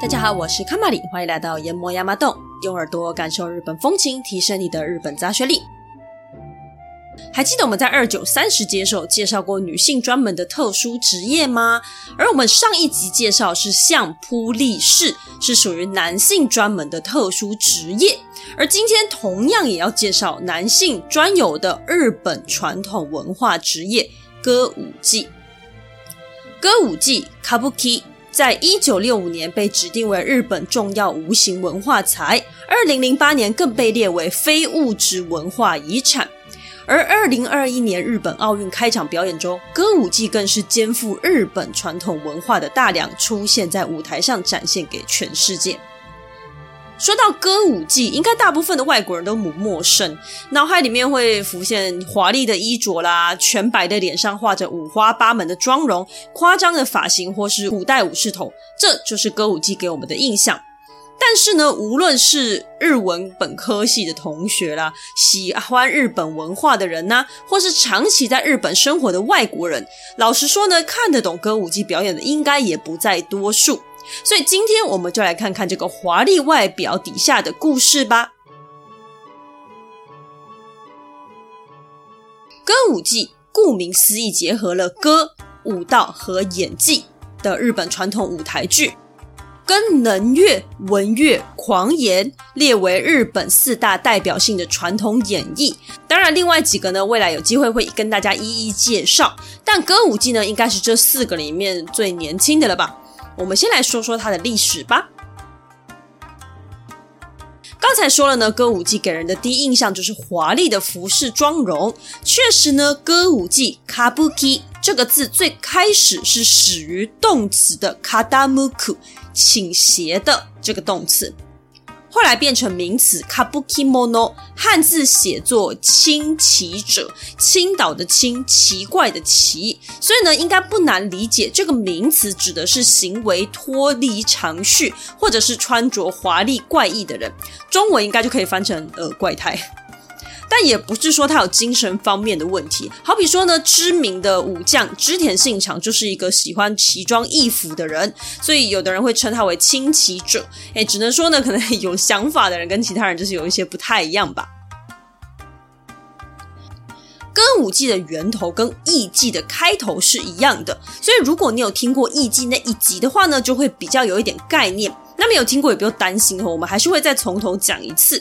大家好，我是卡玛里，欢迎来到研磨亚麻洞，用耳朵感受日本风情，提升你的日本杂学力。还记得我们在二九三十集的时候介绍过女性专门的特殊职业吗？而我们上一集介绍是相扑力士，是属于男性专门的特殊职业。而今天同样也要介绍男性专有的日本传统文化职业——歌舞伎。歌舞伎 Kabuki。在一九六五年被指定为日本重要无形文化财，二零零八年更被列为非物质文化遗产。而二零二一年日本奥运开场表演中，歌舞伎更是肩负日本传统文化的大梁，出现在舞台上，展现给全世界。说到歌舞伎，应该大部分的外国人都不陌生，脑海里面会浮现华丽的衣着啦，全白的脸上画着五花八门的妆容，夸张的发型，或是古代武士头，这就是歌舞伎给我们的印象。但是呢，无论是日文本科系的同学啦，喜欢日本文化的人呐，或是长期在日本生活的外国人，老实说呢，看得懂歌舞伎表演的，应该也不在多数。所以今天我们就来看看这个华丽外表底下的故事吧。歌舞伎顾名思义，结合了歌、舞蹈和演技的日本传统舞台剧，跟能乐、文乐、狂言列为日本四大代表性的传统演绎。当然，另外几个呢，未来有机会会跟大家一一介绍。但歌舞伎呢，应该是这四个里面最年轻的了吧。我们先来说说它的历史吧。刚才说了呢，歌舞伎给人的第一印象就是华丽的服饰妆容。确实呢，歌舞伎 Kabuki 这个字最开始是始于动词的 kadamuku 倾斜的这个动词。后来变成名词 Kabukimono，汉字写作倾奇者，倾倒的倾，奇怪的奇，所以呢，应该不难理解，这个名词指的是行为脱离常序，或者是穿着华丽怪异的人。中文应该就可以翻成呃怪胎。但也不是说他有精神方面的问题，好比说呢，知名的武将织田信长就是一个喜欢奇装异服的人，所以有的人会称他为倾奇者。哎，只能说呢，可能有想法的人跟其他人就是有一些不太一样吧。歌舞伎的源头跟艺伎的开头是一样的，所以如果你有听过艺伎那一集的话呢，就会比较有一点概念。那没有听过也不用担心哦，我们还是会再从头讲一次。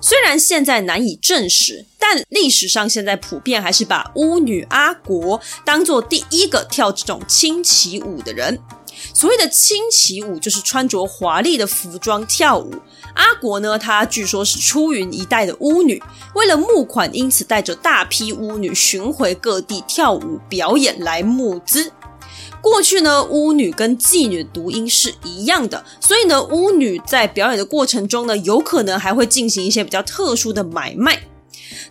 虽然现在难以证实，但历史上现在普遍还是把巫女阿国当做第一个跳这种轻骑舞的人。所谓的轻骑舞，就是穿着华丽的服装跳舞。阿国呢，她据说是出云一带的巫女，为了募款，因此带着大批巫女巡回各地跳舞表演来募资。过去呢，巫女跟妓女读音是一样的，所以呢，巫女在表演的过程中呢，有可能还会进行一些比较特殊的买卖。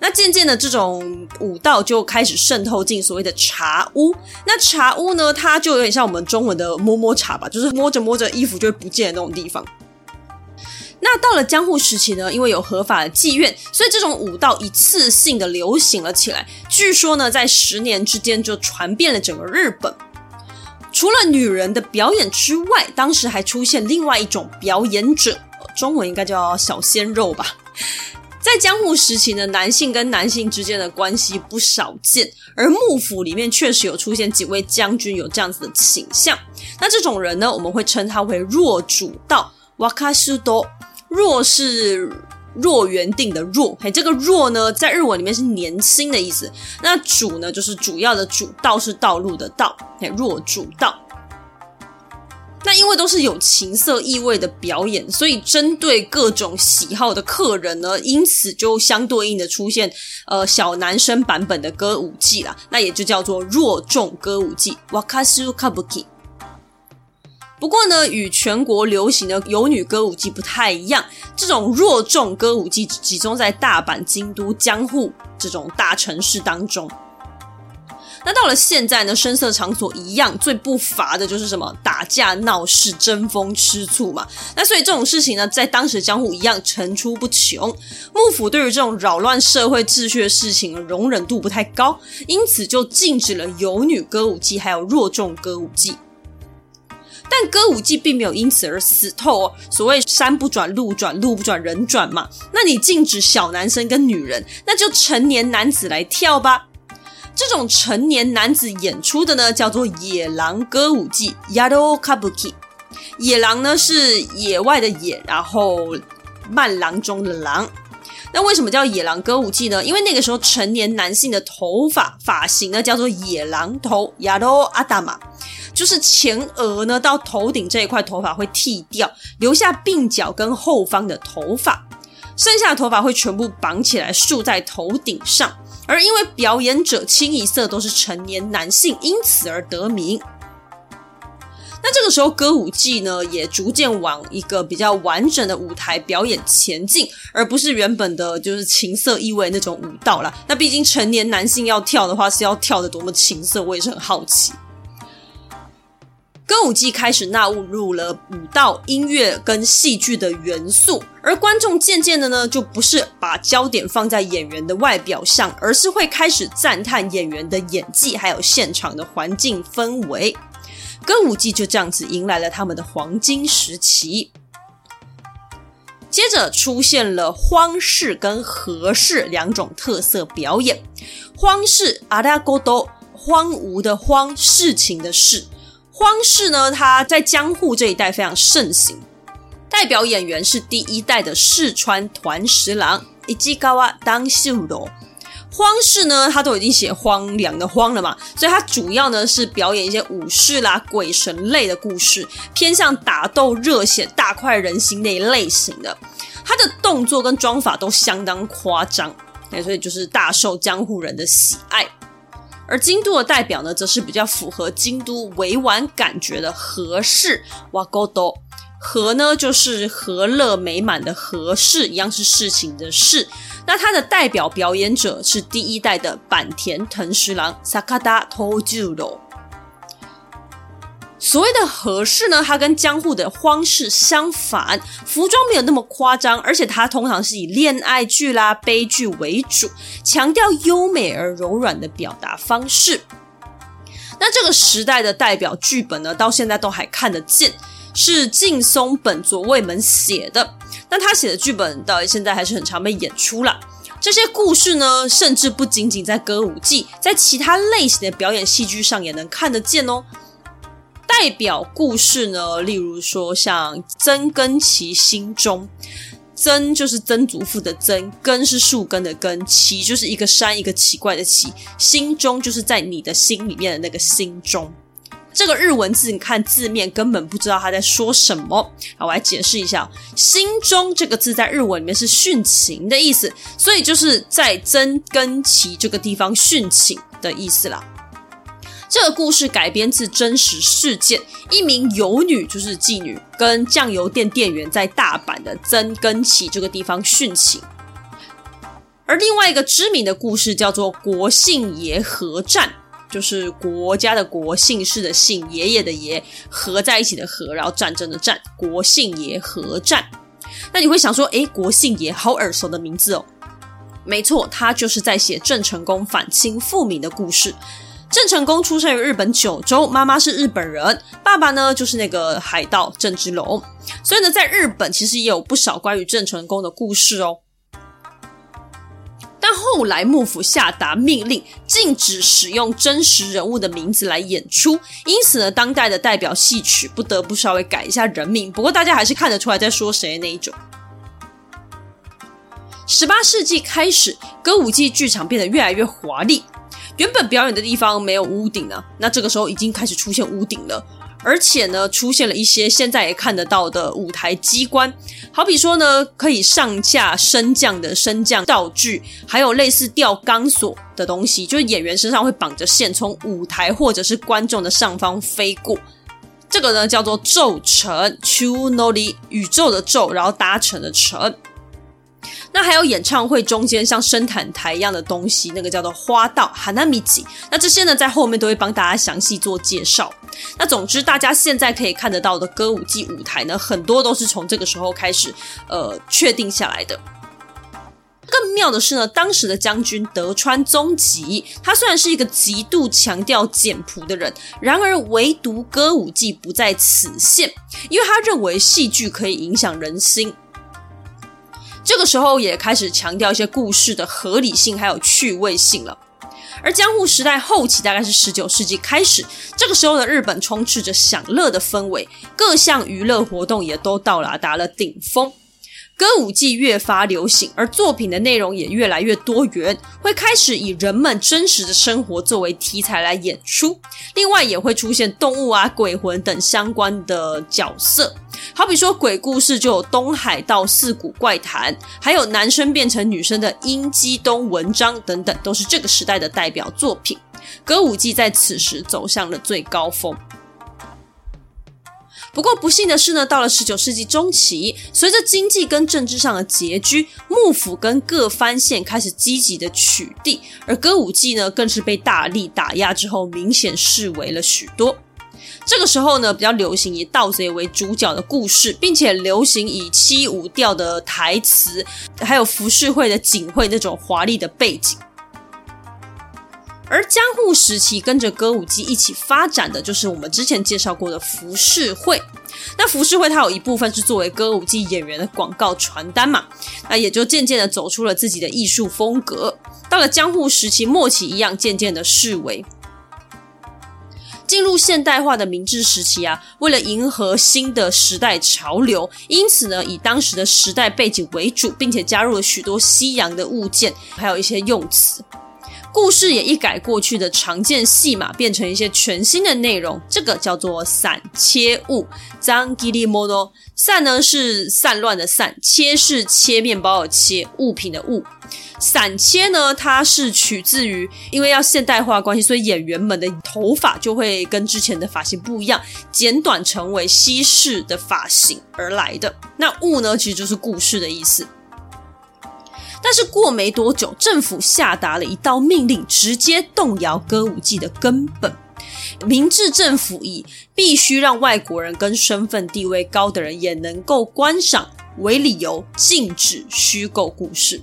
那渐渐的，这种舞道就开始渗透进所谓的茶屋。那茶屋呢，它就有点像我们中文的摸摸茶吧，就是摸着摸着衣服就会不见的那种地方。那到了江户时期呢，因为有合法的妓院，所以这种舞蹈一次性的流行了起来。据说呢，在十年之间就传遍了整个日本。除了女人的表演之外，当时还出现另外一种表演者，中文应该叫小鲜肉吧。在江户时期呢，男性跟男性之间的关系不少见，而幕府里面确实有出现几位将军有这样子的倾向。那这种人呢，我们会称他为若主道。瓦卡苏多，若是。若原定的若，嘿，这个若呢，在日文里面是年轻的意思。那主呢，就是主要的主，道是道路的道，嘿，若主道。那因为都是有情色意味的表演，所以针对各种喜好的客人呢，因此就相对应的出现呃小男生版本的歌舞伎啦，那也就叫做若众歌舞伎，Wakasu Kabuki。不过呢，与全国流行的有女歌舞伎不太一样。这种若众歌舞伎集中在大阪、京都、江户这种大城市当中。那到了现在呢，声色场所一样，最不乏的就是什么打架闹事、争风吃醋嘛。那所以这种事情呢，在当时江户一样层出不穷。幕府对于这种扰乱社会秩序的事情容忍度不太高，因此就禁止了有女歌舞伎，还有弱众歌舞伎。但歌舞伎并没有因此而死透哦。所谓山不转路转，路不转人转嘛。那你禁止小男生跟女人，那就成年男子来跳吧。这种成年男子演出的呢，叫做野狼歌舞伎 （Yado Kabuki）。野狼呢是野外的野，然后慢郎中的郎。那为什么叫野狼歌舞伎呢？因为那个时候成年男性的头发发型呢叫做野狼头 （Yaro Adama）。就是前额呢到头顶这一块头发会剃掉，留下鬓角跟后方的头发，剩下的头发会全部绑起来竖在头顶上。而因为表演者清一色都是成年男性，因此而得名。那这个时候歌舞伎呢也逐渐往一个比较完整的舞台表演前进，而不是原本的就是情色意味那种舞蹈啦。那毕竟成年男性要跳的话，是要跳得多么情色，我也是很好奇。歌舞伎开始纳入了舞蹈、音乐跟戏剧的元素，而观众渐渐的呢，就不是把焦点放在演员的外表上，而是会开始赞叹演员的演技，还有现场的环境氛围。歌舞伎就这样子迎来了他们的黄金时期。接着出现了荒式跟和式两种特色表演。荒式阿拉戈多，荒芜的荒，事情的事。荒式呢，它在江户这一带非常盛行，代表演员是第一代的四川团十郎以及高瓦当秀罗。荒式呢，它都已经写荒凉的荒了嘛，所以它主要呢是表演一些武士啦、鬼神类的故事，偏向打斗、热血、大快人心那一类型的。它的动作跟装法都相当夸张，所以就是大受江湖人的喜爱。而京都的代表呢，则是比较符合京都委婉感觉的和式哇沟多。和呢，就是和乐美满的和事，一样是事情的事。那他的代表表演者是第一代的坂田藤十郎，Sakata Tojuro。所谓的和式呢，它跟江户的荒式相反，服装没有那么夸张，而且它通常是以恋爱剧啦、悲剧为主，强调优美而柔软的表达方式。那这个时代的代表剧本呢，到现在都还看得见，是近松本左卫门写的。那他写的剧本到现在还是很常被演出了。这些故事呢，甚至不仅仅在歌舞伎，在其他类型的表演戏剧上也能看得见哦。代表故事呢，例如说像曾根崎心中，曾就是曾祖父的曾，根是树根的根，崎就是一个山一个奇怪的奇，心中就是在你的心里面的那个心中。这个日文字你看字面根本不知道他在说什么。好，我来解释一下，心中这个字在日文里面是殉情的意思，所以就是在曾根崎这个地方殉情的意思啦。这个故事改编自真实事件，一名游女就是妓女，跟酱油店店员在大阪的曾根崎这个地方殉情。而另外一个知名的故事叫做国姓爷合战，就是国家的国，姓氏的姓，爷爷的爷，合在一起的合，然后战争的战，国姓爷合战。那你会想说，诶，国姓爷好耳熟的名字哦。没错，他就是在写郑成功反清复明的故事。郑成功出生于日本九州，妈妈是日本人，爸爸呢就是那个海盗郑芝龙。所以呢，在日本其实也有不少关于郑成功的故事哦。但后来幕府下达命令，禁止使用真实人物的名字来演出，因此呢，当代的代表戏曲不得不稍微改一下人名。不过大家还是看得出来在说谁那一种。十八世纪开始，歌舞伎剧场变得越来越华丽。原本表演的地方没有屋顶啊，那这个时候已经开始出现屋顶了，而且呢，出现了一些现在也看得到的舞台机关，好比说呢，可以上下升降的升降道具，还有类似吊钢索的东西，就是演员身上会绑着线，从舞台或者是观众的上方飞过，这个呢叫做宙乘，宙乗り，宇宙的宙，然后搭乘的城。那还有演唱会中间像伸展台一样的东西，那个叫做花道 h a n a m i。那这些呢，在后面都会帮大家详细做介绍。那总之，大家现在可以看得到的歌舞伎舞台呢，很多都是从这个时候开始，呃，确定下来的。更妙的是呢，当时的将军德川宗吉，他虽然是一个极度强调简朴的人，然而唯独歌舞伎不在此限，因为他认为戏剧可以影响人心。这个时候也开始强调一些故事的合理性还有趣味性了。而江户时代后期，大概是十九世纪开始，这个时候的日本充斥着享乐的氛围，各项娱乐活动也都到达了顶峰。歌舞伎越发流行，而作品的内容也越来越多元，会开始以人们真实的生活作为题材来演出。另外，也会出现动物啊、鬼魂等相关的角色。好比说鬼故事就有东海道四谷怪谈，还有男生变成女生的樱基东文章等等，都是这个时代的代表作品。歌舞伎在此时走向了最高峰。不过不幸的是呢，到了十九世纪中期，随着经济跟政治上的拮据，幕府跟各藩县开始积极的取缔，而歌舞伎呢，更是被大力打压之后，明显式微了许多。这个时候呢，比较流行以盗贼为主角的故事，并且流行以七五调的台词，还有浮世绘的景绘那种华丽的背景。而江户时期跟着歌舞伎一起发展的，就是我们之前介绍过的浮世绘。那浮世绘它有一部分是作为歌舞伎演员的广告传单嘛，那也就渐渐的走出了自己的艺术风格。到了江户时期末期，一样渐渐的式微。进入现代化的明治时期啊，为了迎合新的时代潮流，因此呢，以当时的时代背景为主，并且加入了许多西洋的物件，还有一些用词。故事也一改过去的常见戏码，变成一些全新的内容。这个叫做散切物。脏吉利摩多散呢是散乱的散，切是切面包的切，物品的物。散切呢，它是取自于因为要现代化关系，所以演员们的头发就会跟之前的发型不一样，剪短成为西式的发型而来的。那物呢，其实就是故事的意思。但是过没多久，政府下达了一道命令，直接动摇歌舞伎的根本。明治政府以必须让外国人跟身份地位高的人也能够观赏为理由，禁止虚构故事。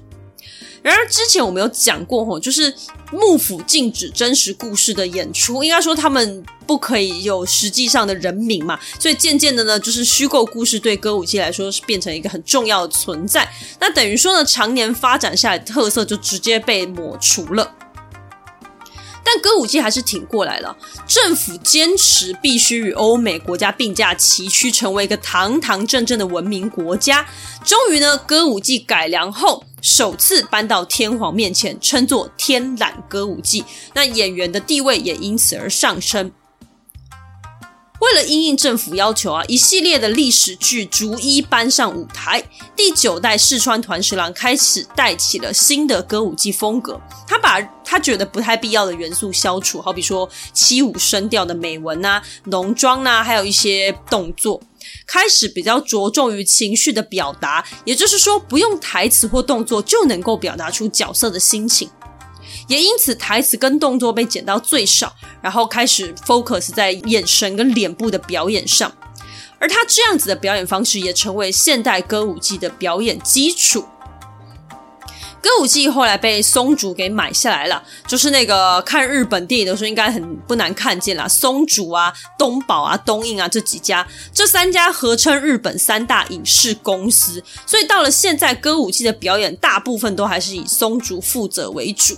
然而，之前我们有讲过，吼，就是幕府禁止真实故事的演出，应该说他们不可以有实际上的人名嘛，所以渐渐的呢，就是虚构故事对歌舞伎来说是变成一个很重要的存在。那等于说呢，常年发展下来特色就直接被抹除了。但歌舞伎还是挺过来了，政府坚持必须与欧美国家并驾齐驱，成为一个堂堂正正的文明国家。终于呢，歌舞伎改良后，首次搬到天皇面前，称作天揽歌舞伎。那演员的地位也因此而上升。为了应应政府要求啊，一系列的历史剧逐一搬上舞台。第九代四川团十郎开始带起了新的歌舞伎风格。他把他觉得不太必要的元素消除，好比说七五声调的美文啊、浓妆啊，还有一些动作，开始比较着重于情绪的表达。也就是说，不用台词或动作就能够表达出角色的心情。也因此，台词跟动作被减到最少，然后开始 focus 在眼神跟脸部的表演上。而他这样子的表演方式，也成为现代歌舞伎的表演基础。歌舞伎后来被松竹给买下来了，就是那个看日本电影的时候，应该很不难看见啦，松竹啊、东宝啊、东映啊这几家，这三家合称日本三大影视公司。所以到了现在，歌舞伎的表演大部分都还是以松竹负责为主。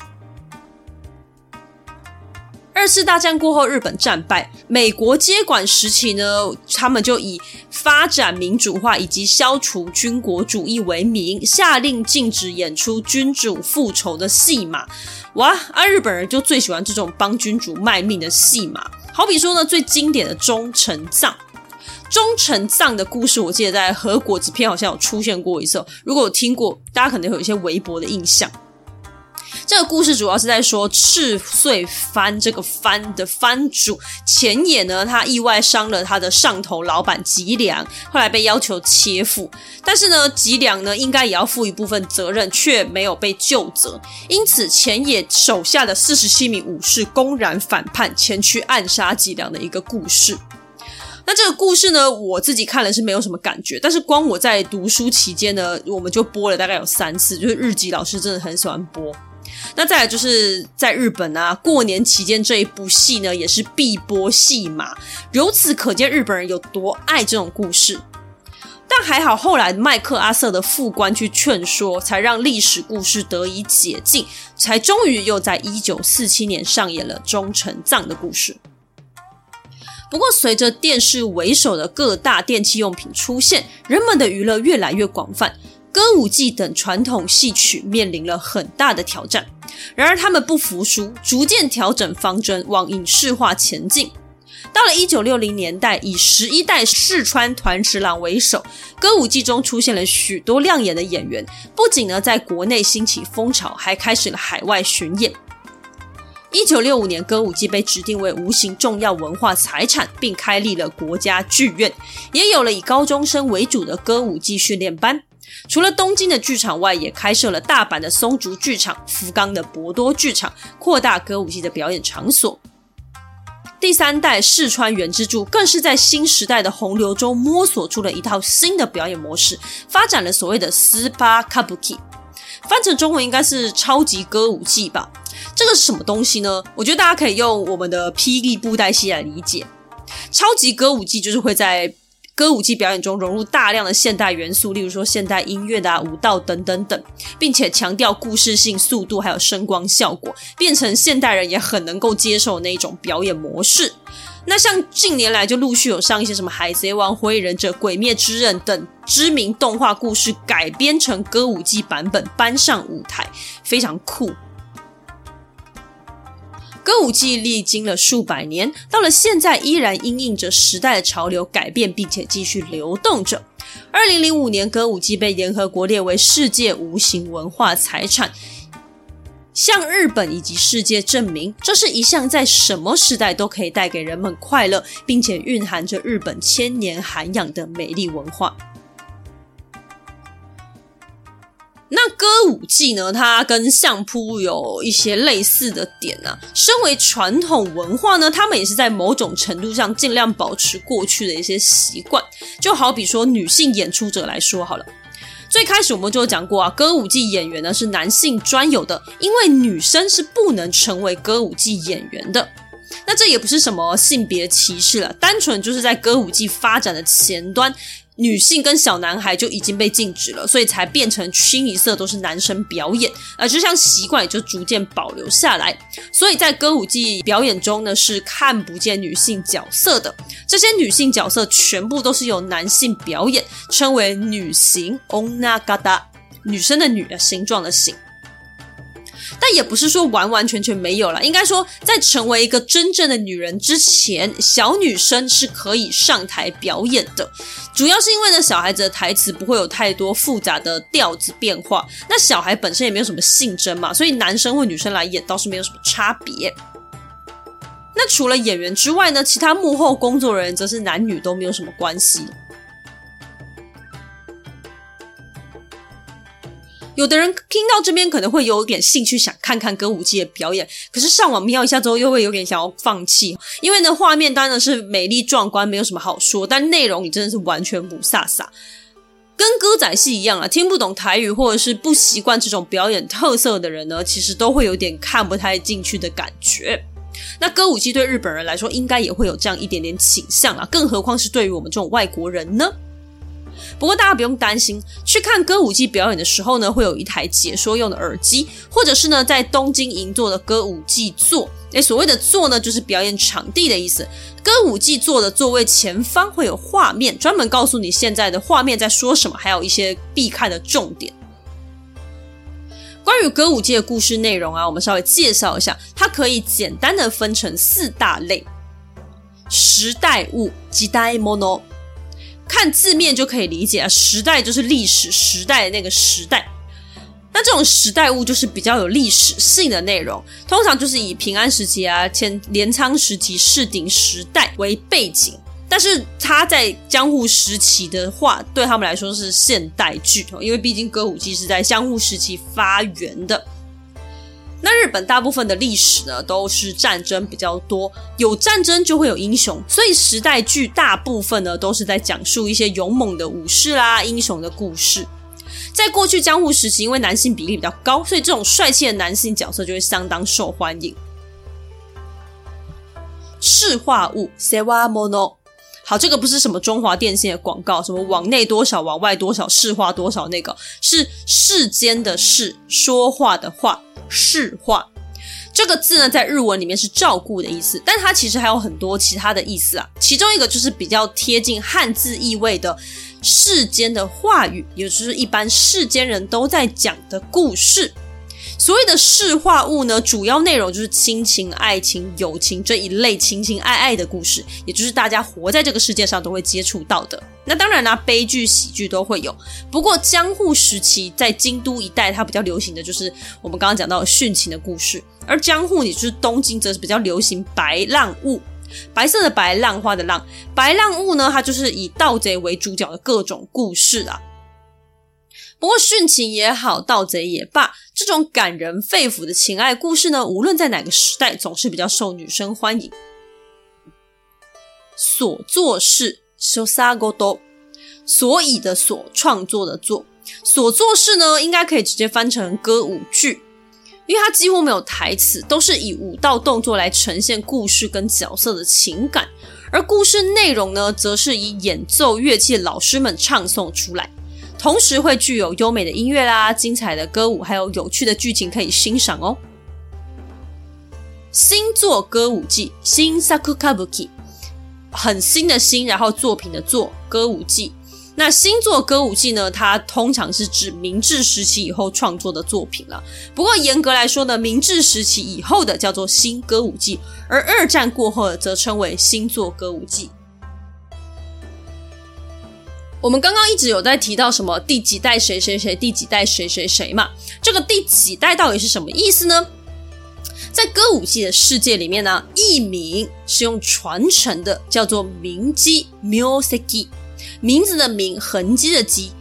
二次大战过后，日本战败，美国接管时期呢，他们就以发展民主化以及消除军国主义为名，下令禁止演出君主复仇的戏码。哇，啊，日本人就最喜欢这种帮君主卖命的戏码。好比说呢，最经典的忠臣葬，忠臣葬的故事，我记得在和果子篇好像有出现过一次。如果有听过，大家可能有一些微薄的印象。这个故事主要是在说赤穗藩这个藩的藩主浅野呢，他意外伤了他的上头老板吉良，后来被要求切腹，但是呢，吉良呢应该也要负一部分责任，却没有被救责，因此浅野手下的四十七名武士公然反叛，前去暗杀吉良的一个故事。那这个故事呢，我自己看了是没有什么感觉，但是光我在读书期间呢，我们就播了大概有三次，就是日籍老师真的很喜欢播。那再来就是在日本啊，过年期间这一部戏呢，也是必播戏码，由此可见日本人有多爱这种故事。但还好，后来麦克阿瑟的副官去劝说，才让历史故事得以解禁，才终于又在一九四七年上演了忠臣藏的故事。不过，随着电视为首的各大电器用品出现，人们的娱乐越来越广泛。歌舞伎等传统戏曲面临了很大的挑战，然而他们不服输，逐渐调整方针，往影视化前进。到了一九六零年代，以十一代四川团十郎为首，歌舞伎中出现了许多亮眼的演员，不仅呢在国内兴起风潮，还开始了海外巡演。一九六五年，歌舞伎被指定为无形重要文化财产，并开立了国家剧院，也有了以高中生为主的歌舞伎训练班。除了东京的剧场外，也开设了大阪的松竹剧场、福冈的博多剧场，扩大歌舞伎的表演场所。第三代视川原之助更是在新时代的洪流中摸索出了一套新的表演模式，发展了所谓的スーパー歌舞伎，翻成中文应该是超级歌舞伎吧？这个是什么东西呢？我觉得大家可以用我们的霹雳布袋戏来理解，超级歌舞伎就是会在。歌舞伎表演中融入大量的现代元素，例如说现代音乐啊、舞蹈等等等，并且强调故事性、速度还有声光效果，变成现代人也很能够接受那一种表演模式。那像近年来就陆续有上一些什么《海贼王》《火影忍者》《鬼灭之刃》等知名动画故事改编成歌舞伎版本搬上舞台，非常酷。歌舞伎历经了数百年，到了现在依然因应着时代的潮流改变，并且继续流动着。二零零五年，歌舞伎被联合国列为世界无形文化财产，向日本以及世界证明，这是一项在什么时代都可以带给人们快乐，并且蕴含着日本千年涵养的美丽文化。那歌舞伎呢？它跟相扑有一些类似的点啊。身为传统文化呢，他们也是在某种程度上尽量保持过去的一些习惯。就好比说女性演出者来说好了，最开始我们就讲过啊，歌舞伎演员呢是男性专有的，因为女生是不能成为歌舞伎演员的。那这也不是什么性别歧视了，单纯就是在歌舞伎发展的前端。女性跟小男孩就已经被禁止了，所以才变成清一色都是男生表演，而这项习惯也就逐渐保留下来。所以在歌舞伎表演中呢，是看不见女性角色的，这些女性角色全部都是由男性表演，称为女形 onagada 女生的女的形状的形。但也不是说完完全全没有了，应该说，在成为一个真正的女人之前，小女生是可以上台表演的。主要是因为呢，小孩子的台词不会有太多复杂的调子变化，那小孩本身也没有什么性征嘛，所以男生或女生来演倒是没有什么差别。那除了演员之外呢，其他幕后工作人员则是男女都没有什么关系。有的人听到这边可能会有点兴趣，想看看歌舞伎的表演，可是上网瞄一下之后，又会有点想要放弃，因为呢，画面当然是美丽壮观，没有什么好说，但内容你真的是完全不飒飒，跟歌仔戏一样啊，听不懂台语或者是不习惯这种表演特色的人呢，其实都会有点看不太进去的感觉。那歌舞伎对日本人来说，应该也会有这样一点点倾向啊，更何况是对于我们这种外国人呢？不过大家不用担心，去看歌舞伎表演的时候呢，会有一台解说用的耳机，或者是呢在东京银座的歌舞伎座。诶，所谓的座呢，就是表演场地的意思。歌舞伎座的座位前方会有画面，专门告诉你现在的画面在说什么，还有一些必看的重点。关于歌舞伎的故事内容啊，我们稍微介绍一下，它可以简单的分成四大类：时代物，时代物。看字面就可以理解啊，时代就是历史时代的那个时代。那这种时代物就是比较有历史性的内容，通常就是以平安时期啊、前镰仓时期、室町时代为背景。但是它在江户时期的话，对他们来说是现代剧，因为毕竟歌舞伎是在江户时期发源的。那日本大部分的历史呢，都是战争比较多，有战争就会有英雄，所以时代剧大部分呢都是在讲述一些勇猛的武士啦、英雄的故事。在过去江户时期，因为男性比例比较高，所以这种帅气的男性角色就会相当受欢迎。市话物 sewa mono，好，这个不是什么中华电信的广告，什么往内多少，往外多少，市话多少，那个是世间的事，说话的话。市话这个字呢，在日文里面是照顾的意思，但它其实还有很多其他的意思啊。其中一个就是比较贴近汉字意味的世间的话语，也就是一般世间人都在讲的故事。所谓的市话物呢，主要内容就是亲情、爱情、友情这一类情情爱爱的故事，也就是大家活在这个世界上都会接触到的。那当然啦，悲剧、喜剧都会有。不过江户时期在京都一带，它比较流行的就是我们刚刚讲到的殉情的故事，而江户也就是东京，则是比较流行白浪物，白色的白，浪花的浪。白浪物呢，它就是以盗贼为主角的各种故事啊。不过殉情也好，盗贼也罢，这种感人肺腑的情爱故事呢，无论在哪个时代，总是比较受女生欢迎。所作事，修萨戈多，所以的所，创作的作，所作事呢，应该可以直接翻成歌舞剧，因为它几乎没有台词，都是以舞蹈动作来呈现故事跟角色的情感，而故事内容呢，则是以演奏乐器的老师们唱诵出来。同时会具有优美的音乐啦、精彩的歌舞，还有有趣的剧情可以欣赏哦。新作歌舞伎，新作歌舞伎，很新的新，然后作品的作，歌舞伎。那新作歌舞伎呢，它通常是指明治时期以后创作的作品了。不过严格来说呢，明治时期以后的叫做新歌舞伎，而二战过后的则称为新作歌舞伎。我们刚刚一直有在提到什么第几代谁谁谁，第几代谁谁谁嘛？这个第几代到底是什么意思呢？在歌舞伎的世界里面呢，艺名是用传承的，叫做名迹 （musiki），名字的名，痕迹的迹，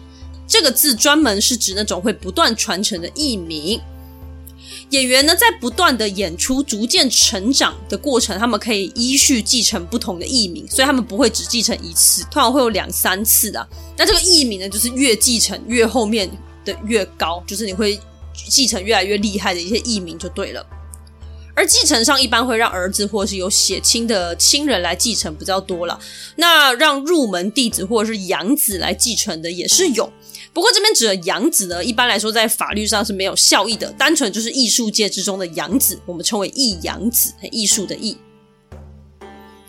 这个字专门是指那种会不断传承的艺名。演员呢，在不断的演出、逐渐成长的过程，他们可以依序继承不同的艺名，所以他们不会只继承一次，通常会有两三次的。那这个艺名呢，就是越继承越后面的越高，就是你会继承越来越厉害的一些艺名就对了。而继承上一般会让儿子或是有血亲的亲人来继承比较多了，那让入门弟子或者是养子来继承的也是有。不过这边指的养子呢，一般来说在法律上是没有效益的，单纯就是艺术界之中的养子，我们称为艺养子，艺术的艺。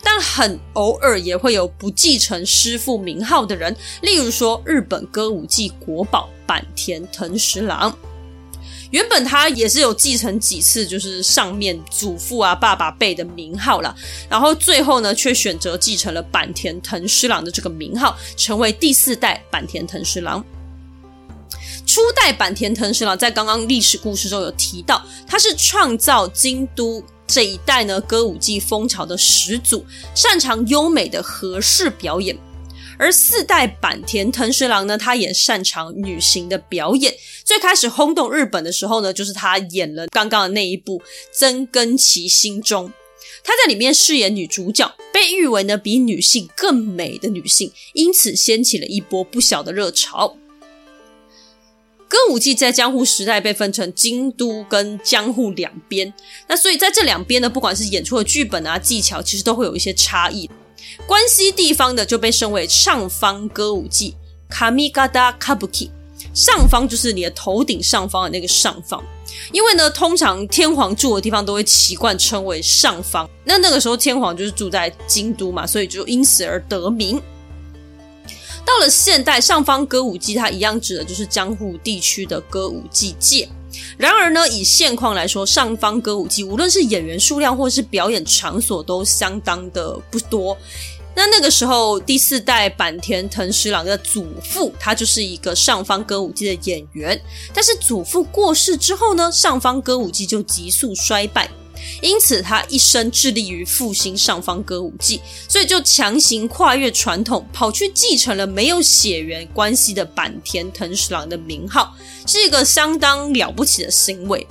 但很偶尔也会有不继承师父名号的人，例如说日本歌舞伎国宝坂田藤十郎，原本他也是有继承几次，就是上面祖父啊、爸爸辈的名号啦，然后最后呢，却选择继承了坂田藤十郎的这个名号，成为第四代坂田藤十郎。初代坂田藤十郎在刚刚历史故事中有提到，他是创造京都这一带呢歌舞伎风潮的始祖，擅长优美的和式表演。而四代坂田藤十郎呢，他也擅长女性的表演。最开始轰动日本的时候呢，就是他演了刚刚的那一部《曾根崎心中》，他在里面饰演女主角，被誉为呢比女性更美的女性，因此掀起了一波不小的热潮。歌舞伎在江户时代被分成京都跟江户两边，那所以在这两边呢，不管是演出的剧本啊、技巧，其实都会有一些差异。关西地方的就被称为上方歌舞伎 （Kamigata Kabuki），上方就是你的头顶上方的那个上方，因为呢，通常天皇住的地方都会习惯称为上方，那那个时候天皇就是住在京都嘛，所以就因此而得名。到了现代，上方歌舞伎它一样指的就是江户地区的歌舞伎界。然而呢，以现况来说，上方歌舞伎无论是演员数量或是表演场所都相当的不多。那那个时候，第四代坂田藤十郎的祖父，他就是一个上方歌舞伎的演员。但是祖父过世之后呢，上方歌舞伎就急速衰败，因此他一生致力于复兴上方歌舞伎，所以就强行跨越传统，跑去继承了没有血缘关系的坂田藤十郎的名号，是一个相当了不起的行为。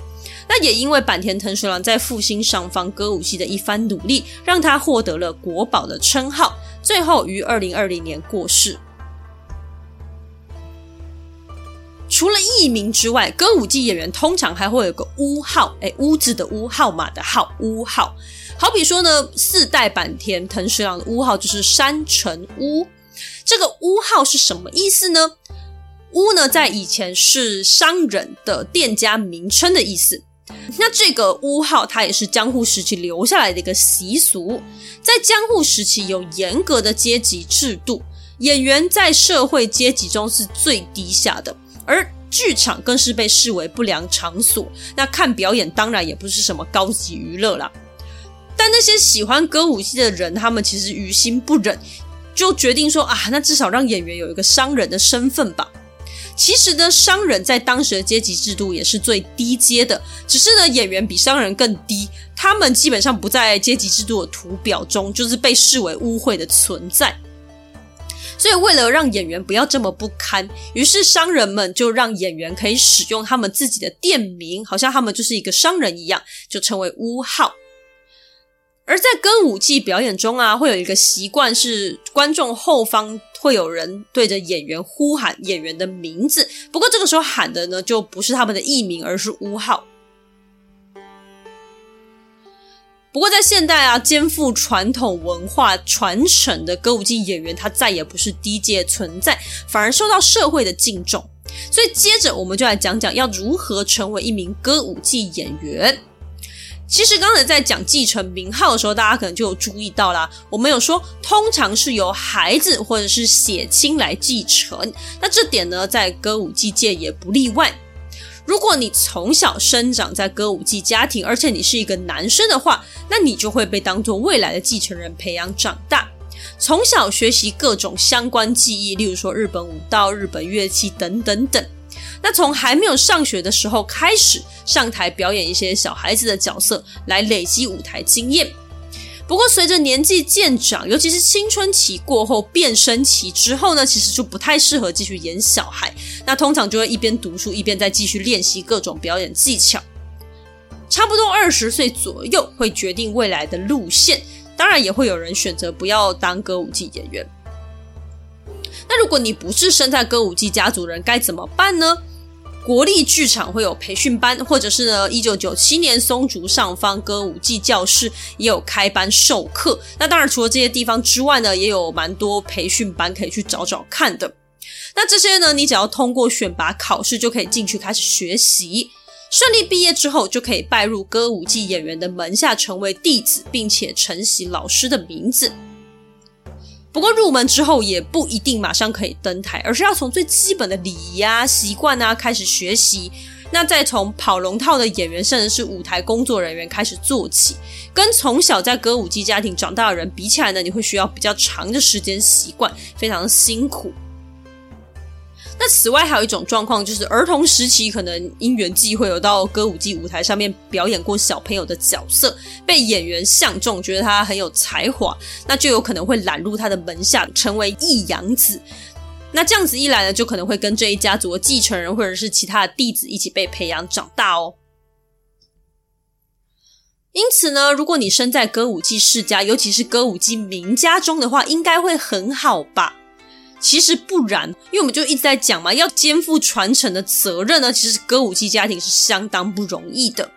那也因为坂田藤十郎在复兴上方歌舞伎的一番努力，让他获得了国宝的称号，最后于二零二零年过世。除了艺名之外，歌舞伎演员通常还会有个屋号，哎，屋子的屋，号码的号，屋号。好比说呢，四代坂田藤十郎的屋号就是山城屋。这个屋号是什么意思呢？屋呢，在以前是商人的店家名称的意思。那这个屋号，它也是江户时期留下来的一个习俗。在江户时期，有严格的阶级制度，演员在社会阶级中是最低下的，而剧场更是被视为不良场所。那看表演当然也不是什么高级娱乐啦。但那些喜欢歌舞伎的人，他们其实于心不忍，就决定说啊，那至少让演员有一个商人的身份吧。其实呢，商人在当时的阶级制度也是最低阶的，只是呢，演员比商人更低，他们基本上不在阶级制度的图表中，就是被视为污秽的存在。所以，为了让演员不要这么不堪，于是商人们就让演员可以使用他们自己的店名，好像他们就是一个商人一样，就称为屋号。而在歌舞伎表演中啊，会有一个习惯是观众后方。会有人对着演员呼喊演员的名字，不过这个时候喊的呢，就不是他们的艺名，而是屋号。不过在现代啊，肩负传统文化传承的歌舞伎演员，他再也不是低阶存在，反而受到社会的敬重。所以接着我们就来讲讲要如何成为一名歌舞伎演员。其实刚才在讲继承名号的时候，大家可能就有注意到啦。我们有说，通常是由孩子或者是血亲来继承。那这点呢，在歌舞伎界也不例外。如果你从小生长在歌舞伎家庭，而且你是一个男生的话，那你就会被当做未来的继承人培养长大。从小学习各种相关技艺，例如说日本舞蹈、日本乐器等等等。那从还没有上学的时候开始上台表演一些小孩子的角色，来累积舞台经验。不过随着年纪渐长，尤其是青春期过后变声期之后呢，其实就不太适合继续演小孩。那通常就会一边读书一边再继续练习各种表演技巧。差不多二十岁左右会决定未来的路线，当然也会有人选择不要当歌舞伎演员。那如果你不是生在歌舞伎家族人，该怎么办呢？国立剧场会有培训班，或者是呢，一九九七年松竹上方歌舞伎教室也有开班授课。那当然，除了这些地方之外呢，也有蛮多培训班可以去找找看的。那这些呢，你只要通过选拔考试就可以进去开始学习，顺利毕业之后就可以拜入歌舞伎演员的门下，成为弟子，并且承袭老师的名字。不过入门之后也不一定马上可以登台，而是要从最基本的礼仪啊、习惯啊开始学习。那再从跑龙套的演员，甚至是舞台工作人员开始做起。跟从小在歌舞伎家庭长大的人比起来呢，你会需要比较长的时间习惯，非常辛苦。那此外还有一种状况，就是儿童时期可能因缘际会有到歌舞伎舞台上面表演过小朋友的角色，被演员相中，觉得他很有才华，那就有可能会揽入他的门下，成为义养子。那这样子一来呢，就可能会跟这一家族的继承人或者是其他的弟子一起被培养长大哦。因此呢，如果你生在歌舞伎世家，尤其是歌舞伎名家中的话，应该会很好吧。其实不然，因为我们就一直在讲嘛，要肩负传承的责任呢。其实歌舞伎家庭是相当不容易的，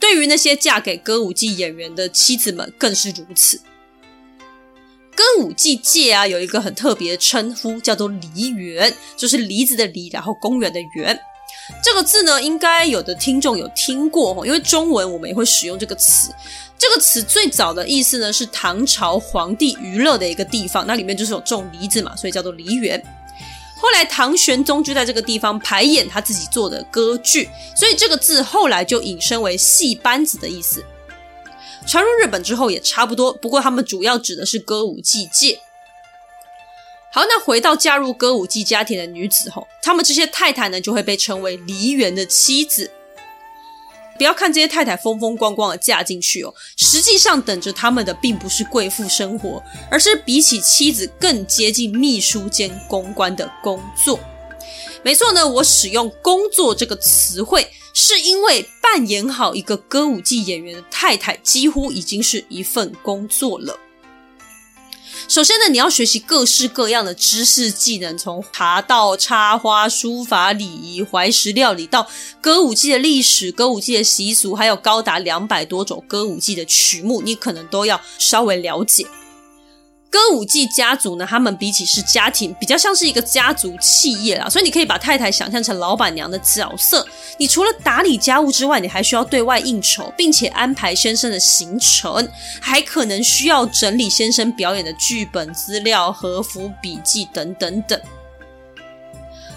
对于那些嫁给歌舞伎演员的妻子们更是如此。歌舞伎界啊，有一个很特别的称呼，叫做梨园，就是梨子的梨，然后公园的园。这个字呢，应该有的听众有听过，因为中文我们也会使用这个词。这个词最早的意思呢，是唐朝皇帝娱乐的一个地方，那里面就是有种梨子嘛，所以叫做梨园。后来唐玄宗就在这个地方排演他自己做的歌剧，所以这个字后来就引申为戏班子的意思。传入日本之后也差不多，不过他们主要指的是歌舞伎界。好，那回到嫁入歌舞伎家庭的女子吼，她们这些太太呢，就会被称为梨园的妻子。不要看这些太太风风光光的嫁进去哦，实际上等着他们的并不是贵妇生活，而是比起妻子更接近秘书兼公关的工作。没错呢，我使用“工作”这个词汇，是因为扮演好一个歌舞伎演员的太太，几乎已经是一份工作了。首先呢，你要学习各式各样的知识技能，从茶道、插花、书法、礼仪、怀石料理到歌舞伎的历史、歌舞伎的习俗，还有高达两百多种歌舞伎的曲目，你可能都要稍微了解。歌舞伎家族呢，他们比起是家庭，比较像是一个家族企业啦，所以你可以把太太想象成老板娘的角色。你除了打理家务之外，你还需要对外应酬，并且安排先生的行程，还可能需要整理先生表演的剧本资料、和服笔记等等等。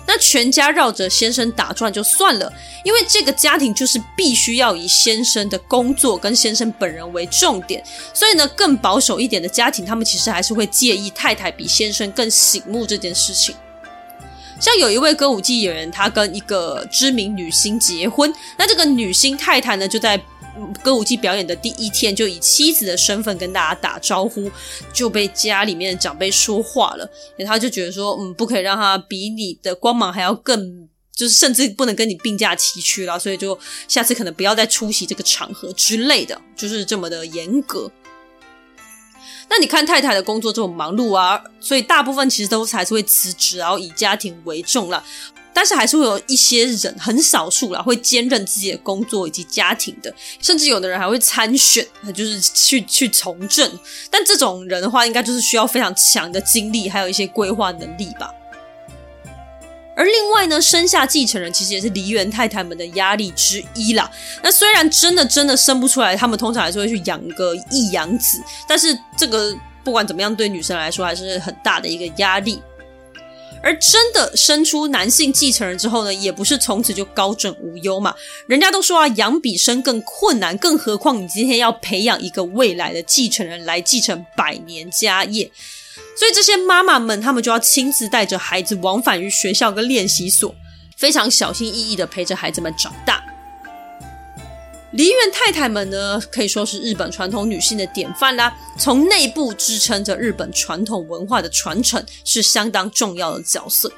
那全家绕着先生打转就算了，因为这个家庭就是必须要以先生的工作跟先生本人为重点，所以呢，更保守一点的家庭，他们其实还是会介意太太比先生更醒目这件事情。像有一位歌舞伎演员，他跟一个知名女星结婚，那这个女星太太呢，就在。歌舞伎表演的第一天，就以妻子的身份跟大家打招呼，就被家里面的长辈说话了。他就觉得说，嗯，不可以让他比你的光芒还要更，就是甚至不能跟你并驾齐驱了。所以就下次可能不要再出席这个场合之类的，就是这么的严格。那你看太太的工作这么忙碌啊，所以大部分其实都还是会辞职，然后以家庭为重了。但是还是会有一些人，很少数啦，会兼任自己的工作以及家庭的，甚至有的人还会参选，就是去去从政。但这种人的话，应该就是需要非常强的精力，还有一些规划能力吧。而另外呢，生下继承人其实也是梨园太太们的压力之一啦。那虽然真的真的生不出来，他们通常还是会去养个一养子，但是这个不管怎么样，对女生来说还是很大的一个压力。而真的生出男性继承人之后呢，也不是从此就高枕无忧嘛。人家都说啊，养比生更困难，更何况你今天要培养一个未来的继承人来继承百年家业。所以这些妈妈们，她们就要亲自带着孩子往返于学校跟练习所，非常小心翼翼的陪着孩子们长大。梨园太太们呢，可以说是日本传统女性的典范啦。从内部支撑着日本传统文化的传承，是相当重要的角色。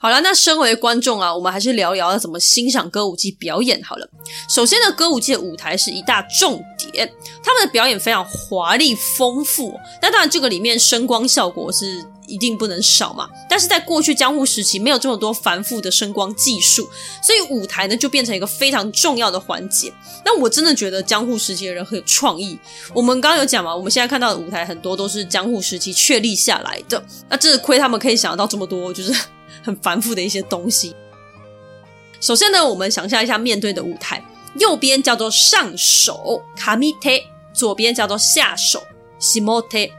好了，那身为观众啊，我们还是聊聊要怎么欣赏歌舞伎表演好了。首先呢，歌舞伎的舞台是一大重点，他们的表演非常华丽丰富。那当然，这个里面声光效果是一定不能少嘛。但是在过去江户时期，没有这么多繁复的声光技术，所以舞台呢就变成一个非常重要的环节。那我真的觉得江户时期的人很有创意。我们刚刚有讲嘛，我们现在看到的舞台很多都是江户时期确立下来的。那这亏他们可以想得到这么多，就是。很繁复的一些东西。首先呢，我们想象一下面对的舞台，右边叫做上手，kamite；左边叫做下手，shimote。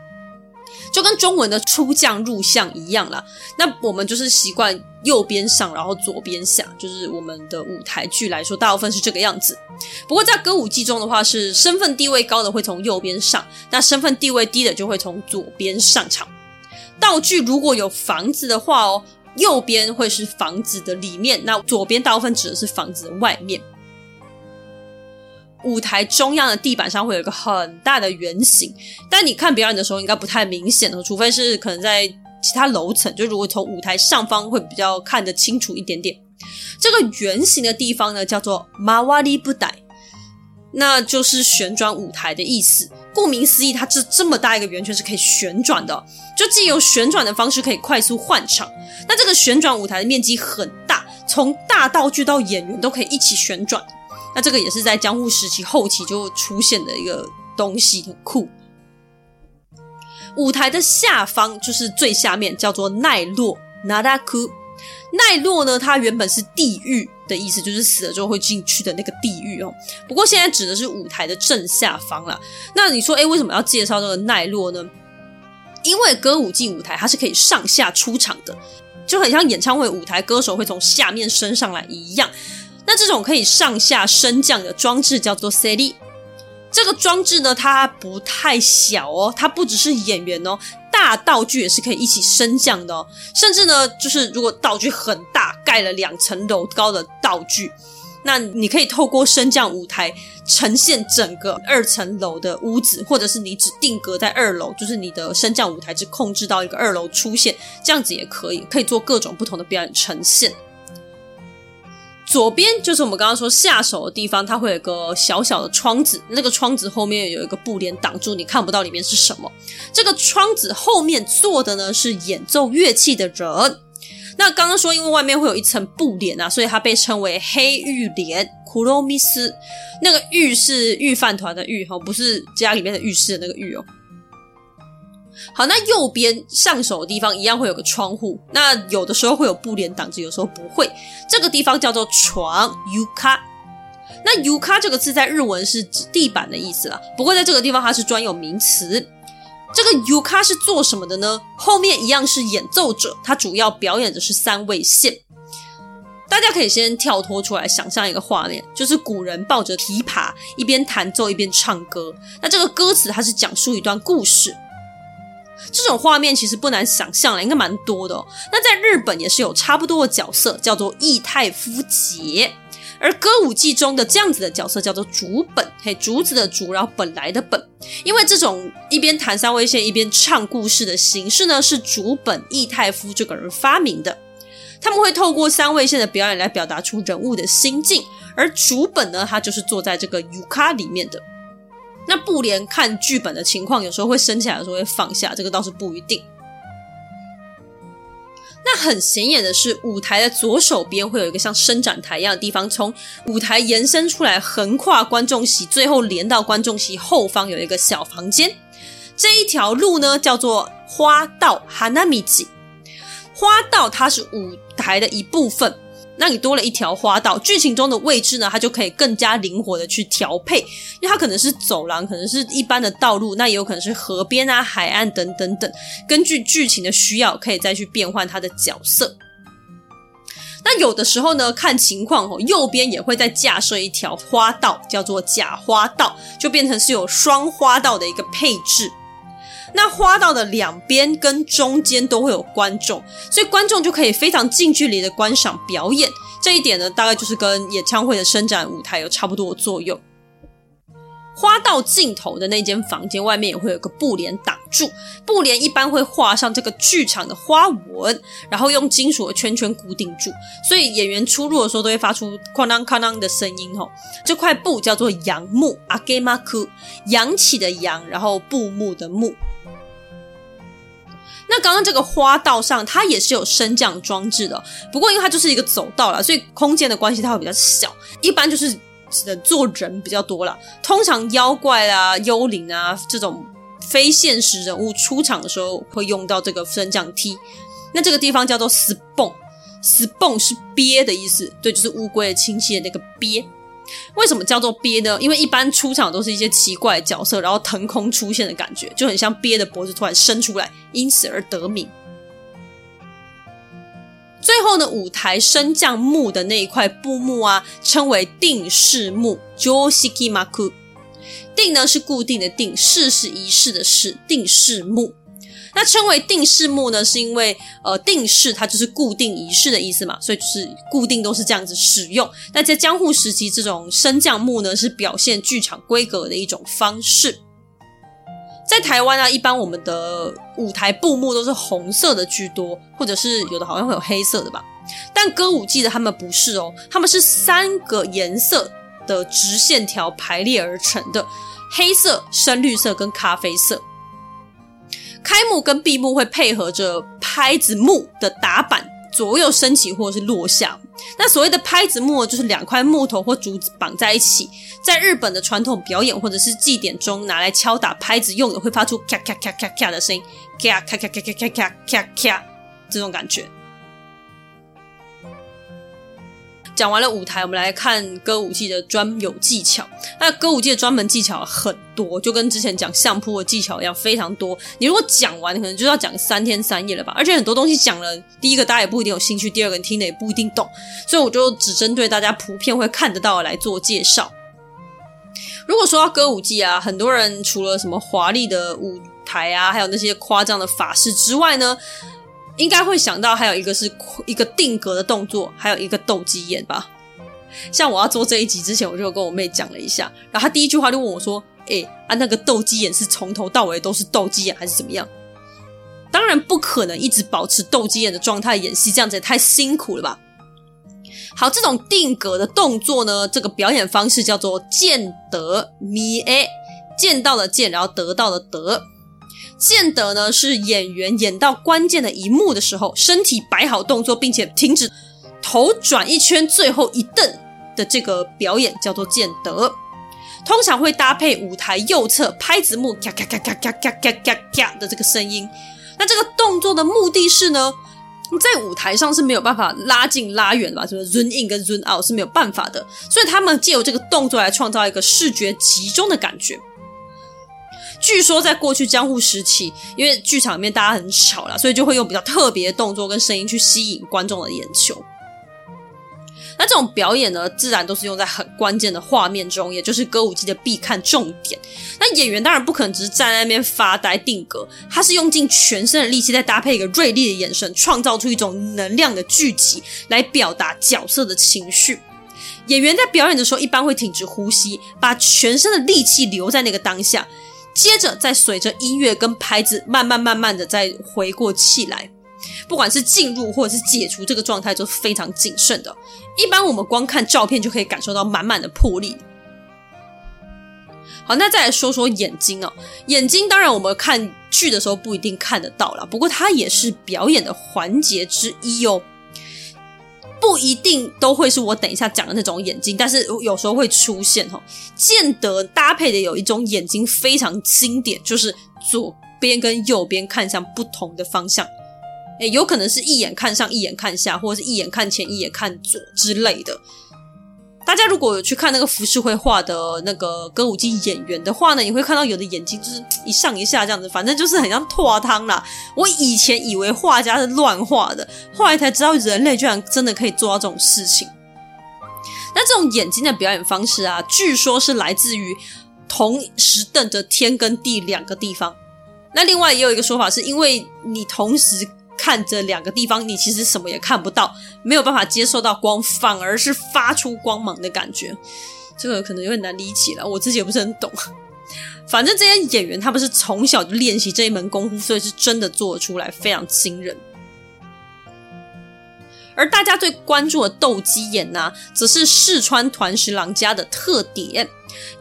就跟中文的出将入相一样啦。那我们就是习惯右边上，然后左边下，就是我们的舞台剧来说，大部分是这个样子。不过在歌舞伎中的话，是身份地位高的会从右边上，那身份地位低的就会从左边上场。道具如果有房子的话哦。右边会是房子的里面，那左边大部分指的是房子的外面。舞台中央的地板上会有一个很大的圆形，但你看表演的时候应该不太明显哦，除非是可能在其他楼层，就如果从舞台上方会比较看得清楚一点点。这个圆形的地方呢，叫做回り舞台，那就是旋转舞台的意思。顾名思义，它这这么大一个圆圈是可以旋转的，就既有旋转的方式可以快速换场。那这个旋转舞台的面积很大，从大道具到演员都可以一起旋转。那这个也是在江户时期后期就出现的一个东西，很酷。舞台的下方就是最下面，叫做奈落 （naraku）。奈落呢，它原本是地狱的意思，就是死了之后会进去的那个地狱哦。不过现在指的是舞台的正下方啦。那你说，诶，为什么要介绍这个奈落呢？因为歌舞伎舞台它是可以上下出场的。就很像演唱会舞台歌手会从下面升上来一样。那这种可以上下升降的装置叫做 sed。这个装置呢，它不太小哦，它不只是演员哦，大道具也是可以一起升降的哦。甚至呢，就是如果道具很大，盖了两层楼高的道具，那你可以透过升降舞台呈现整个二层楼的屋子，或者是你只定格在二楼，就是你的升降舞台只控制到一个二楼出现，这样子也可以，可以做各种不同的表演呈现。左边就是我们刚刚说下手的地方，它会有个小小的窗子，那个窗子后面有一个布帘挡住，你看不到里面是什么。这个窗子后面坐的呢是演奏乐器的人。那刚刚说，因为外面会有一层布帘啊，所以它被称为黑浴帘。库洛米斯，那个浴是玉饭团的玉，哈，不是家里面的浴室的那个浴哦。好，那右边上手的地方一样会有个窗户，那有的时候会有布帘挡着，有时候不会。这个地方叫做床，yuka。那 yuka 这个字在日文是指地板的意思啦，不过在这个地方它是专有名词。这个 yuka 是做什么的呢？后面一样是演奏者，它主要表演的是三味线。大家可以先跳脱出来想象一个画面，就是古人抱着琵琶，一边弹奏一边唱歌。那这个歌词它是讲述一段故事。这种画面其实不难想象了，应该蛮多的哦。那在日本也是有差不多的角色，叫做义太夫节。而歌舞伎中的这样子的角色叫做竹本，嘿，竹子的竹，然后本来的本。因为这种一边弹三味线一边唱故事的形式呢，是竹本义太夫这个人发明的。他们会透过三味线的表演来表达出人物的心境，而竹本呢，他就是坐在这个 yuka 里面的。那布帘看剧本的情况，有时候会升起来，有时候会放下，这个倒是不一定。那很显眼的是，舞台的左手边会有一个像伸展台一样的地方，从舞台延伸出来，横跨观众席，最后连到观众席后方有一个小房间。这一条路呢，叫做花道 （Hanamichi）。花道它是舞台的一部分。那你多了一条花道，剧情中的位置呢，它就可以更加灵活的去调配，因为它可能是走廊，可能是一般的道路，那也有可能是河边啊、海岸等等等，根据剧情的需要，可以再去变换它的角色。那有的时候呢，看情况哦，右边也会再架设一条花道，叫做假花道，就变成是有双花道的一个配置。那花道的两边跟中间都会有观众，所以观众就可以非常近距离的观赏表演。这一点呢，大概就是跟演唱会的伸展舞台有差不多的作用。花道尽头的那间房间外面也会有个布帘挡住，布帘一般会画上这个剧场的花纹，然后用金属的圈圈固定住，所以演员出入的时候都会发出哐当哐当的声音。吼，这块布叫做扬幕，阿给马库，扬起的扬，然后布幕的幕。那刚刚这个花道上，它也是有升降装置的，不过因为它就是一个走道啦，所以空间的关系它会比较小，一般就是只能坐人比较多啦。通常妖怪啊、幽灵啊这种非现实人物出场的时候，会用到这个升降梯。那这个地方叫做すぼん，すぼん是鳖的意思，对，就是乌龟的亲戚的那个鳖。 为什么叫做鳖呢？因为一般出场都是一些奇怪的角色，然后腾空出现的感觉，就很像鳖的脖子突然伸出来，因此而得名。最后呢，舞台升降幕的那一块布幕啊，称为定式幕 joshikimaku。定呢是固定的定，式是仪式的式，定式幕。那称为定式幕呢，是因为呃定式它就是固定仪式的意思嘛，所以就是固定都是这样子使用。那在江户时期，这种升降幕呢是表现剧场规格的一种方式。在台湾啊，一般我们的舞台布幕都是红色的居多，或者是有的好像会有黑色的吧。但歌舞伎的他们不是哦，他们是三个颜色的直线条排列而成的，黑色、深绿色跟咖啡色。开幕跟闭幕会配合着拍子木的打板左右升起或是落下。那所谓的拍子木就是两块木头或竹子绑在一起，在日本的传统表演或者是祭典中拿来敲打拍子用的，会发出咔咔咔咔咔的声音，咔咔咔咔咔咔咔咔这种感觉。讲完了舞台，我们来看歌舞伎的专有技巧。那歌舞伎的专门技巧很多，就跟之前讲相扑的技巧一样，非常多。你如果讲完，可能就要讲三天三夜了吧？而且很多东西讲了，第一个大家也不一定有兴趣，第二个你听的也不一定懂，所以我就只针对大家普遍会看得到的来做介绍。如果说到歌舞伎啊，很多人除了什么华丽的舞台啊，还有那些夸张的法式之外呢，应该会想到还有一个是一个定格的动作，还有一个斗鸡眼吧。像我要做这一集之前，我就跟我妹讲了一下，然后她第一句话就问我说：“诶，啊那个斗鸡眼是从头到尾都是斗鸡眼，还是怎么样？”当然不可能一直保持斗鸡眼的状态演戏，这样子也太辛苦了吧。好，这种定格的动作呢，这个表演方式叫做见得咪诶，见到了见，然后得到了得。见得呢是演员演到关键的一幕的时候，身体摆好动作，并且停止，头转一圈，最后一蹬的这个表演叫做见得。通常会搭配舞台右侧拍子幕咔咔咔咔咔咔咔咔的这个声音。那这个动作的目的是呢，在舞台上是没有办法拉近拉远的吧？什么 zoom in 跟 zoom out 是没有办法的，所以他们借由这个动作来创造一个视觉集中的感觉。据说在过去江户时期，因为剧场里面大家很吵啦，所以就会用比较特别的动作跟声音去吸引观众的眼球。那这种表演呢，自然都是用在很关键的画面中，也就是歌舞伎的必看重点。那演员当然不可能只是站在那边发呆定格，他是用尽全身的力气，再搭配一个锐利的眼神，创造出一种能量的聚集，来表达角色的情绪。演员在表演的时候，一般会挺直呼吸，把全身的力气留在那个当下。接着再随着音乐跟拍子，慢慢慢慢的再回过气来，不管是进入或者是解除这个状态，都是非常谨慎的。一般我们光看照片就可以感受到满满的魄力。好，那再来说说眼睛哦，眼睛当然我们看剧的时候不一定看得到啦，不过它也是表演的环节之一哦。不一定都会是我等一下讲的那种眼睛，但是有时候会出现哈。见得搭配的有一种眼睛非常经典，就是左边跟右边看向不同的方向，诶，有可能是一眼看上，一眼看下，或者是一眼看前，一眼看左之类的。大家如果有去看那个浮世绘画的那个歌舞伎演员的话呢，你会看到有的眼睛就是一上一下这样子，反正就是很像拓汤啦。我以前以为画家是乱画的，后来才知道人类居然真的可以做到这种事情。那这种眼睛的表演方式啊，据说是来自于同时瞪着天跟地两个地方。那另外也有一个说法，是因为你同时。看着两个地方，你其实什么也看不到，没有办法接受到光，反而是发出光芒的感觉。这个可能有点难理解了，我自己也不是很懂。反正这些演员他们是从小就练习这一门功夫，所以是真的做出来，非常惊人。而大家最关注的斗鸡眼呢，则是四川团十郎家的特点，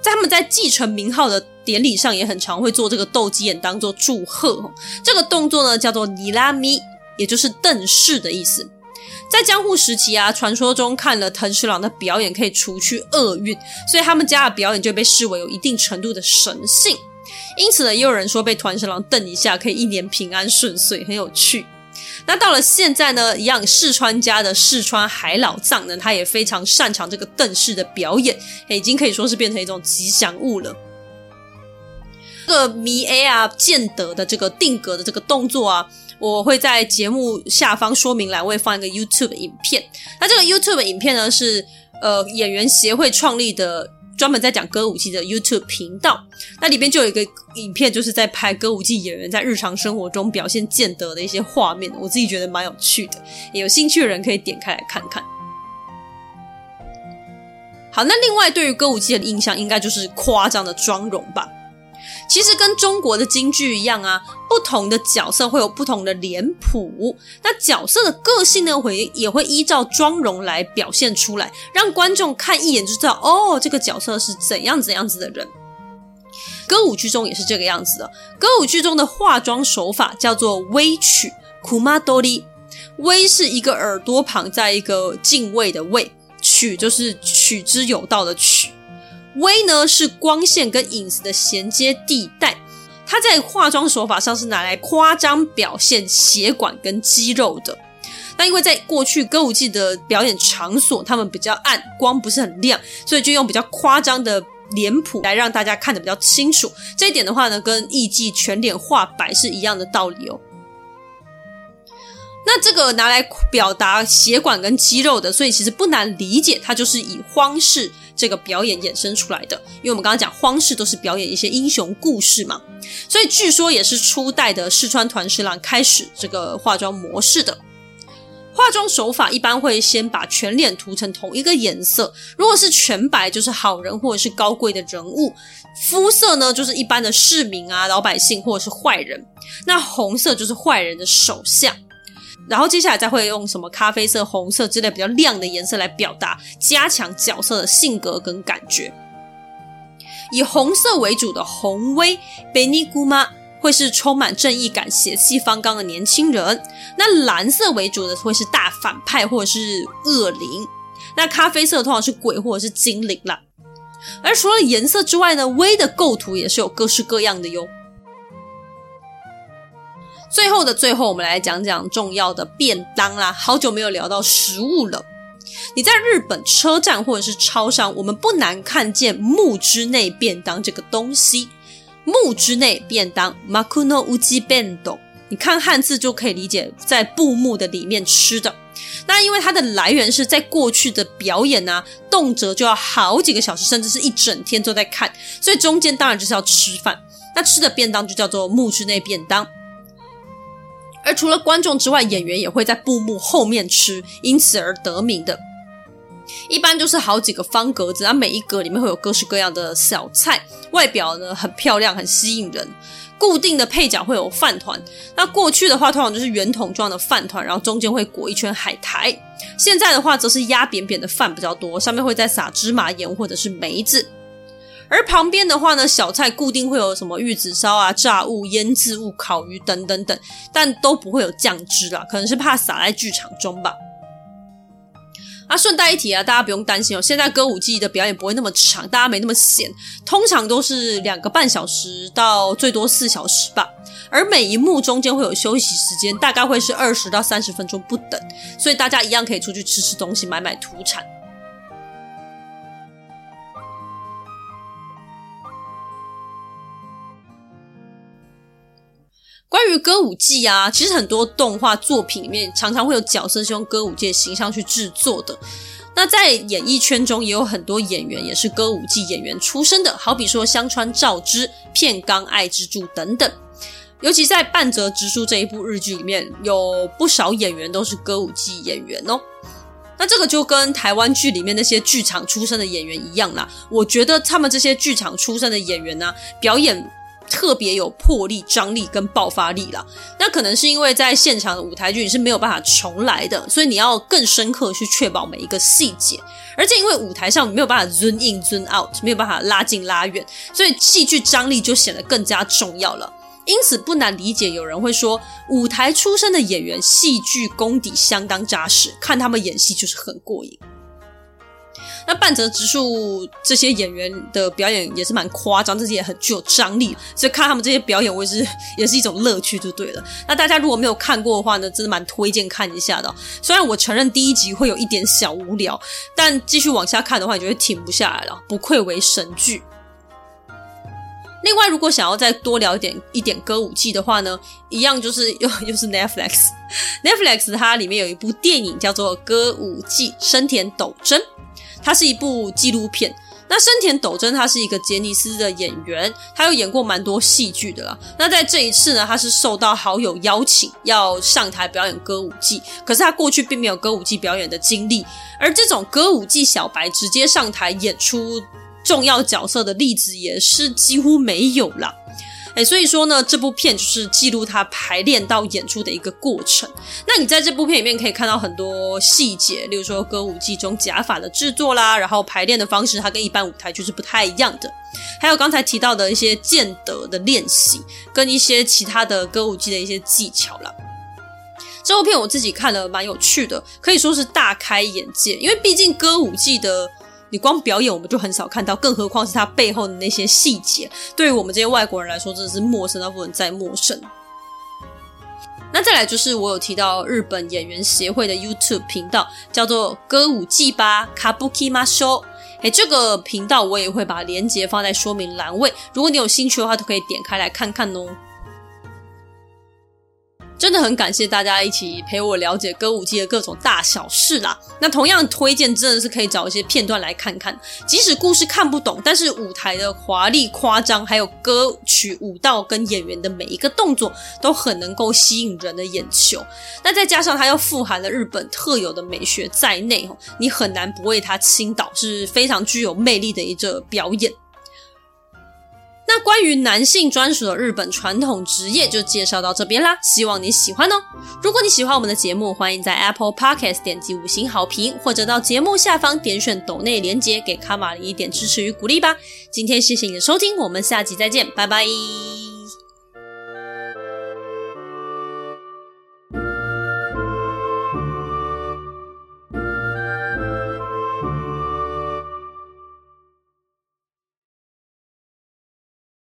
在他们在继承名号的。典礼上也很常会做这个斗鸡眼当做祝贺，这个动作呢叫做尼拉咪，也就是瞪视的意思。在江户时期啊，传说中看了藤十郎的表演可以除去厄运，所以他们家的表演就被视为有一定程度的神性。因此呢，也有人说被团十郎瞪一下可以一年平安顺遂，很有趣。那到了现在呢，一样四川家的四川海老藏呢，他也非常擅长这个邓氏的表演，已经可以说是变成一种吉祥物了。这个迷 A 啊，见得的这个定格的这个动作啊，我会在节目下方说明栏，我会放一个 YouTube 影片。那这个 YouTube 影片呢，是呃演员协会创立的，专门在讲歌舞伎的 YouTube 频道。那里边就有一个影片，就是在拍歌舞伎演员在日常生活中表现见得的一些画面，我自己觉得蛮有趣的，有兴趣的人可以点开来看看。好，那另外对于歌舞伎的印象，应该就是夸张的妆容吧。其实跟中国的京剧一样啊，不同的角色会有不同的脸谱，那角色的个性呢，会也会依照妆容来表现出来，让观众看一眼就知道哦，这个角色是怎样怎样子的人。歌舞剧中也是这个样子的，歌舞剧中的化妆手法叫做微曲 kumadori，微是一个耳朵旁在一个敬畏的畏，曲就是取之有道的曲。微呢是光线跟影子的衔接地带，它在化妆手法上是拿来夸张表现血管跟肌肉的。那因为在过去歌舞伎的表演场所，他们比较暗，光不是很亮，所以就用比较夸张的脸谱来让大家看得比较清楚。这一点的话呢，跟艺伎全脸画白是一样的道理哦。那这个拿来表达血管跟肌肉的，所以其实不难理解，它就是以荒式这个表演衍生出来的。因为我们刚刚讲荒式都是表演一些英雄故事嘛，所以据说也是初代的四川团十郎开始这个化妆模式的。化妆手法一般会先把全脸涂成同一个颜色，如果是全白就是好人或者是高贵的人物，肤色呢就是一般的市民啊、老百姓或者是坏人，那红色就是坏人的手相。然后接下来再会用什么咖啡色、红色之类比较亮的颜色来表达，加强角色的性格跟感觉。以红色为主的红威贝尼姑妈会是充满正义感、血气方刚的年轻人；那蓝色为主的会是大反派或者是恶灵；那咖啡色通常是鬼或者是精灵啦。而除了颜色之外呢，威的构图也是有各式各样的哟。最后的最后，我们来讲讲重要的便当啦。好久没有聊到食物了。你在日本车站或者是超商，我们不难看见木之内便当这个东西。木之内便当幕の内弁当，你看汉字就可以理解，在布幕的里面吃的。那因为它的来源是在过去的表演啊，动辄就要好几个小时，甚至是一整天都在看，所以中间当然就是要吃饭。那吃的便当就叫做木之内便当。而除了观众之外，演员也会在布幕后面吃，因此而得名的。一般就是好几个方格子，然后每一格里面会有各式各样的小菜，外表呢很漂亮，很吸引人。固定的配角会有饭团，那过去的话通常就是圆筒状的饭团，然后中间会裹一圈海苔。现在的话则是压扁扁的饭比较多，上面会再撒芝麻盐或者是梅子。而旁边的话呢，小菜固定会有什么玉子烧啊、炸物、腌制物、烤鱼等等等，但都不会有酱汁啦，可能是怕洒在剧场中吧。啊，顺带一提啊，大家不用担心哦，现在歌舞伎的表演不会那么长，大家没那么闲，通常都是两个半小时到最多四小时吧。而每一幕中间会有休息时间，大概会是二十到三十分钟不等，所以大家一样可以出去吃吃东西，买买土产。关于歌舞伎啊，其实很多动画作品里面常常会有角色是用歌舞伎的形象去制作的。那在演艺圈中也有很多演员也是歌舞伎演员出身的，好比说香川照之、片冈爱之助等等。尤其在半泽直树这一部日剧里面，有不少演员都是歌舞伎演员哦。那这个就跟台湾剧里面那些剧场出身的演员一样啦。我觉得他们这些剧场出身的演员呢、表演。特别有魄力、张力跟爆发力啦。那可能是因为在现场的舞台剧你是没有办法重来的，所以你要更深刻去确保每一个细节。而且因为舞台上没有办法 zoom in、zoom out，没有办法拉近拉远，所以戏剧张力就显得更加重要了。因此不难理解，有人会说舞台出身的演员戏剧功底相当扎实，看他们演戏就是很过瘾。那半泽直树这些演员的表演也是蛮夸张，这些也很具有张力，所以看他们这些表演，我也是也是一种乐趣，就对了。那大家如果没有看过的话呢，真的蛮推荐看一下的。虽然我承认第一集会有一点小无聊，但继续往下看的话，你就会停不下来了，不愧为神剧。另外，如果想要再多聊一点一点歌舞伎的话呢，一样就是又又是 Netflix，Netflix 它里面有一部电影叫做《歌舞伎生田斗真》。它是一部纪录片。那生田斗真他是一个杰尼斯的演员，他又演过蛮多戏剧的啦。那在这一次呢，他是受到好友邀请要上台表演歌舞伎，可是他过去并没有歌舞伎表演的经历，而这种歌舞伎小白直接上台演出重要角色的例子也是几乎没有啦。哎，所以说呢，这部片就是记录他排练到演出的一个过程。那你在这部片里面可以看到很多细节，例如说歌舞伎中假发的制作啦，然后排练的方式，它跟一般舞台剧是不太一样的。还有刚才提到的一些剑德的练习，跟一些其他的歌舞伎的一些技巧啦。这部片我自己看了蛮有趣的，可以说是大开眼界，因为毕竟歌舞伎的。你光表演我们就很少看到，更何况是他背后的那些细节，对于我们这些外国人来说，真的是陌生到不能再陌生。那再来就是我有提到日本演员协会的 YouTube 频道，叫做歌舞伎吧 Kabuki Masho。哎，这个频道我也会把链接放在说明栏位，如果你有兴趣的话，都可以点开来看看哦。真的很感谢大家一起陪我了解歌舞伎的各种大小事啦。那同样推荐真的是可以找一些片段来看看，即使故事看不懂，但是舞台的华丽夸张，还有歌曲、舞蹈跟演员的每一个动作都很能够吸引人的眼球。那再加上它又富含了日本特有的美学在内，你很难不为它倾倒，是非常具有魅力的一个表演。那关于男性专属的日本传统职业就介绍到这边啦，希望你喜欢哦。如果你喜欢我们的节目，欢迎在 Apple Podcast 点击五星好评，或者到节目下方点选抖内连接，给卡玛里一点支持与鼓励吧。今天谢谢你的收听，我们下集再见，拜拜。